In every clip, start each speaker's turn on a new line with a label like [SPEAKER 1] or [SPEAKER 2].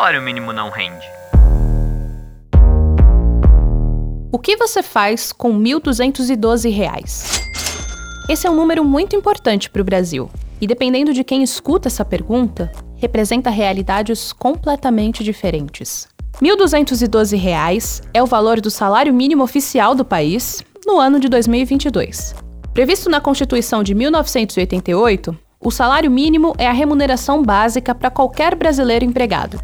[SPEAKER 1] salário mínimo não rende?
[SPEAKER 2] O que você faz com R$ 1.212? Esse é um número muito importante para o Brasil. E dependendo de quem escuta essa pergunta, representa realidades completamente diferentes. R$ 1.212 é o valor do salário mínimo oficial do país no ano de 2022. Previsto na Constituição de 1988, o salário mínimo é a remuneração básica para qualquer brasileiro empregado.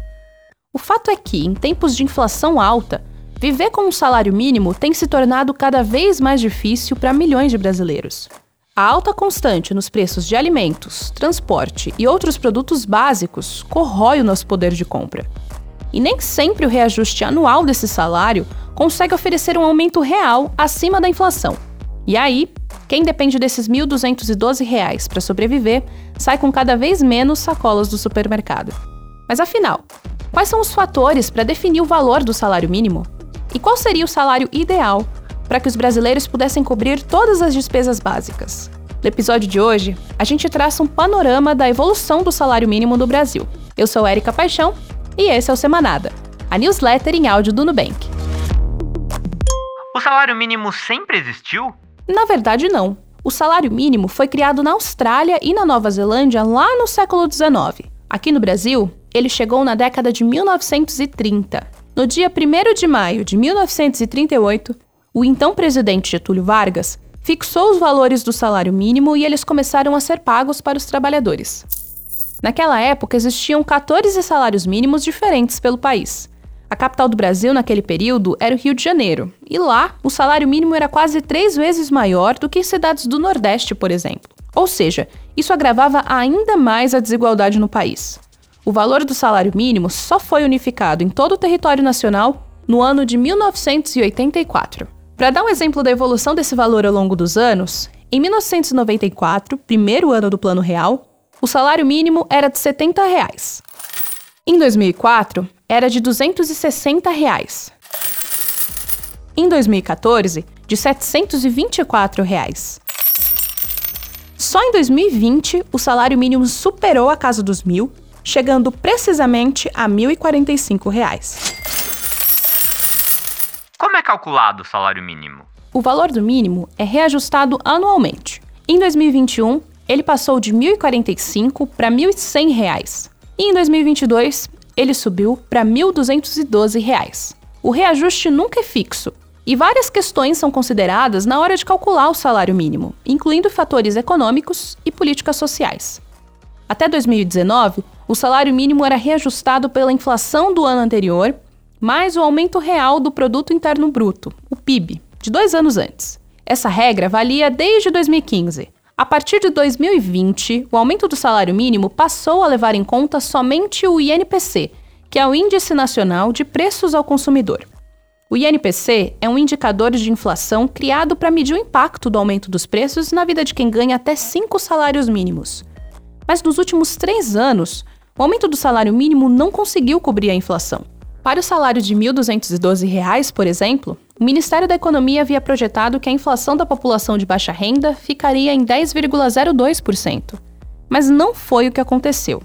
[SPEAKER 2] O fato é que, em tempos de inflação alta, viver com um salário mínimo tem se tornado cada vez mais difícil para milhões de brasileiros. A alta constante nos preços de alimentos, transporte e outros produtos básicos corrói o nosso poder de compra. E nem sempre o reajuste anual desse salário consegue oferecer um aumento real acima da inflação. E aí, quem depende desses R$ 1.212 para sobreviver sai com cada vez menos sacolas do supermercado. Mas afinal, quais são os fatores para definir o valor do salário mínimo? E qual seria o salário ideal para que os brasileiros pudessem cobrir todas as despesas básicas? No episódio de hoje, a gente traça um panorama da evolução do salário mínimo no Brasil. Eu sou Érica Paixão e esse é o Semanada, a newsletter em áudio do Nubank.
[SPEAKER 1] O salário mínimo sempre existiu?
[SPEAKER 2] Na verdade, não. O salário mínimo foi criado na Austrália e na Nova Zelândia lá no século XIX. Aqui no Brasil, ele chegou na década de 1930. No dia 1 de maio de 1938, o então presidente Getúlio Vargas fixou os valores do salário mínimo e eles começaram a ser pagos para os trabalhadores. Naquela época existiam 14 salários mínimos diferentes pelo país. A capital do Brasil naquele período era o Rio de Janeiro, e lá o salário mínimo era quase três vezes maior do que em cidades do Nordeste, por exemplo. Ou seja, isso agravava ainda mais a desigualdade no país. O valor do salário mínimo só foi unificado em todo o território nacional no ano de 1984. Para dar um exemplo da evolução desse valor ao longo dos anos, em 1994, primeiro ano do Plano Real, o salário mínimo era de 70 reais. Em 2004, era de 260 reais. Em 2014, de 724 reais. Só em 2020, o salário mínimo superou a casa dos mil, chegando precisamente a 1.045 reais.
[SPEAKER 1] Como é calculado o salário mínimo?
[SPEAKER 2] O valor do mínimo é reajustado anualmente. Em 2021, ele passou de R$ 1.045 para 1.100 reais. E em 2022, ele subiu para R$ 1.212. O reajuste nunca é fixo, e várias questões são consideradas na hora de calcular o salário mínimo, incluindo fatores econômicos e políticas sociais. Até 2019, o salário mínimo era reajustado pela inflação do ano anterior, mais o aumento real do Produto Interno Bruto, o PIB, de dois anos antes. Essa regra valia desde 2015. A partir de 2020, o aumento do salário mínimo passou a levar em conta somente o INPC, que é o Índice Nacional de Preços ao Consumidor. O INPC é um indicador de inflação criado para medir o impacto do aumento dos preços na vida de quem ganha até cinco salários mínimos. Mas nos últimos três anos, o aumento do salário mínimo não conseguiu cobrir a inflação. Para o salário de R$ 1.212, por exemplo, o Ministério da Economia havia projetado que a inflação da população de baixa renda ficaria em 10,02%. Mas não foi o que aconteceu.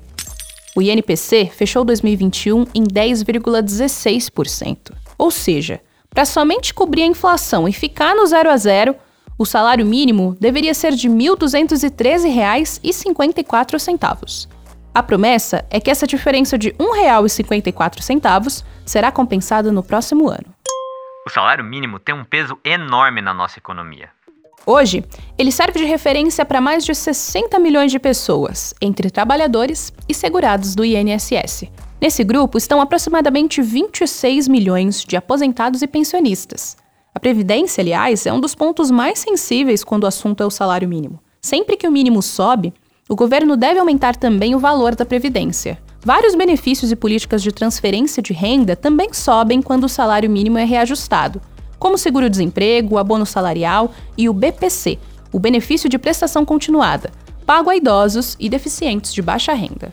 [SPEAKER 2] O INPC fechou 2021 em 10,16%. Ou seja, para somente cobrir a inflação e ficar no zero a zero, o salário mínimo deveria ser de R$ 1.213,54. A promessa é que essa diferença de R$ 1,54 será compensada no próximo ano.
[SPEAKER 1] O salário mínimo tem um peso enorme na nossa economia.
[SPEAKER 2] Hoje, ele serve de referência para mais de 60 milhões de pessoas, entre trabalhadores e segurados do INSS. Nesse grupo estão aproximadamente 26 milhões de aposentados e pensionistas. A Previdência, aliás, é um dos pontos mais sensíveis quando o assunto é o salário mínimo. Sempre que o mínimo sobe, o governo deve aumentar também o valor da Previdência. Vários benefícios e políticas de transferência de renda também sobem quando o salário mínimo é reajustado, como o seguro-desemprego, o abono salarial e o BPC, o benefício de prestação continuada, pago a idosos e deficientes de baixa renda.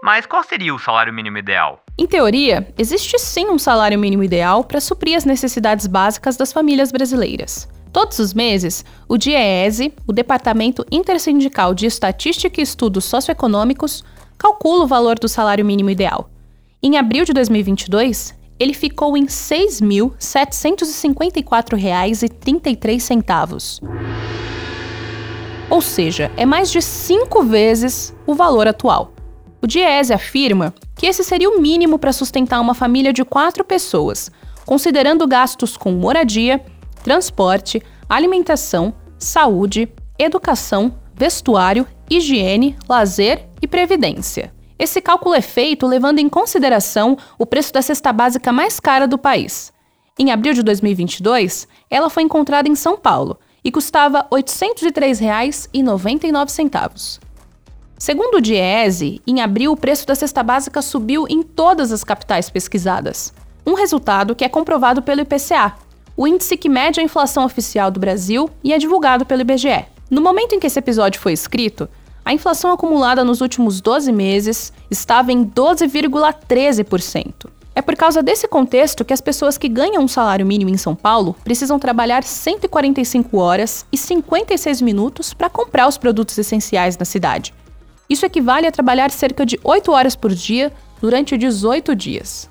[SPEAKER 1] Mas qual seria o salário mínimo ideal?
[SPEAKER 2] Em teoria, existe sim um salário mínimo ideal para suprir as necessidades básicas das famílias brasileiras. Todos os meses, o DIEESE, o Departamento Intersindical de Estatística e Estudos Socioeconômicos, calcula o valor do salário mínimo ideal. Em abril de 2022, ele ficou em R$ 6.754,33. Ou seja, é mais de cinco vezes o valor atual. O Diese afirma que esse seria o mínimo para sustentar uma família de quatro pessoas, considerando gastos com moradia, transporte, alimentação, saúde, educação, vestuário, higiene, lazer e previdência. Esse cálculo é feito levando em consideração o preço da cesta básica mais cara do país. Em abril de 2022, ela foi encontrada em São Paulo e custava R$ 803,99. Segundo o Diese, em abril o preço da cesta básica subiu em todas as capitais pesquisadas. Um resultado que é comprovado pelo IPCA, o índice que mede a inflação oficial do Brasil e é divulgado pelo IBGE. No momento em que esse episódio foi escrito, a inflação acumulada nos últimos 12 meses estava em 12,13%. É por causa desse contexto que as pessoas que ganham um salário mínimo em São Paulo precisam trabalhar 145 horas e 56 minutos para comprar os produtos essenciais na cidade. Isso equivale a trabalhar cerca de 8 horas por dia durante 18 dias.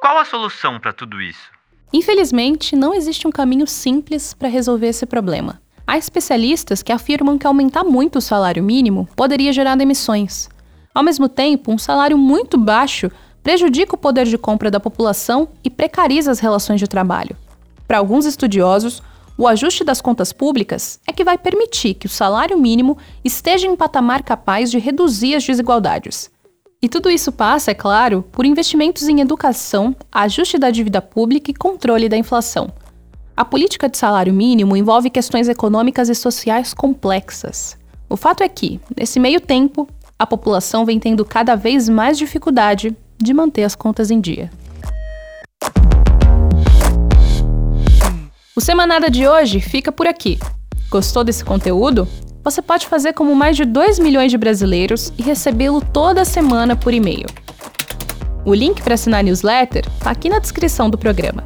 [SPEAKER 1] Qual a solução para tudo isso?
[SPEAKER 2] Infelizmente, não existe um caminho simples para resolver esse problema. Há especialistas que afirmam que aumentar muito o salário mínimo poderia gerar demissões. Ao mesmo tempo, um salário muito baixo prejudica o poder de compra da população e precariza as relações de trabalho. Para alguns estudiosos, o ajuste das contas públicas é que vai permitir que o salário mínimo esteja em um patamar capaz de reduzir as desigualdades. E tudo isso passa, é claro, por investimentos em educação, ajuste da dívida pública e controle da inflação. A política de salário mínimo envolve questões econômicas e sociais complexas. O fato é que, nesse meio tempo, a população vem tendo cada vez mais dificuldade de manter as contas em dia. O Semanada de hoje fica por aqui. Gostou desse conteúdo? Você pode fazer como mais de 2 milhões de brasileiros e recebê-lo toda semana por e-mail. O link para assinar a newsletter está aqui na descrição do programa.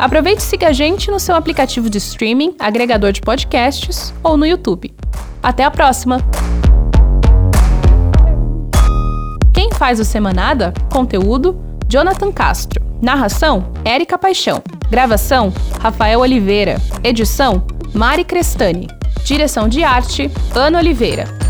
[SPEAKER 2] Aproveite e siga a gente no seu aplicativo de streaming, agregador de podcasts ou no YouTube. Até a próxima! Quem faz o Semanada? Conteúdo: Jonathan Castro. Narração: Érica Paixão. Gravação: Rafael Oliveira. Edição: Mari Crestani. Direção de arte: Ana Oliveira.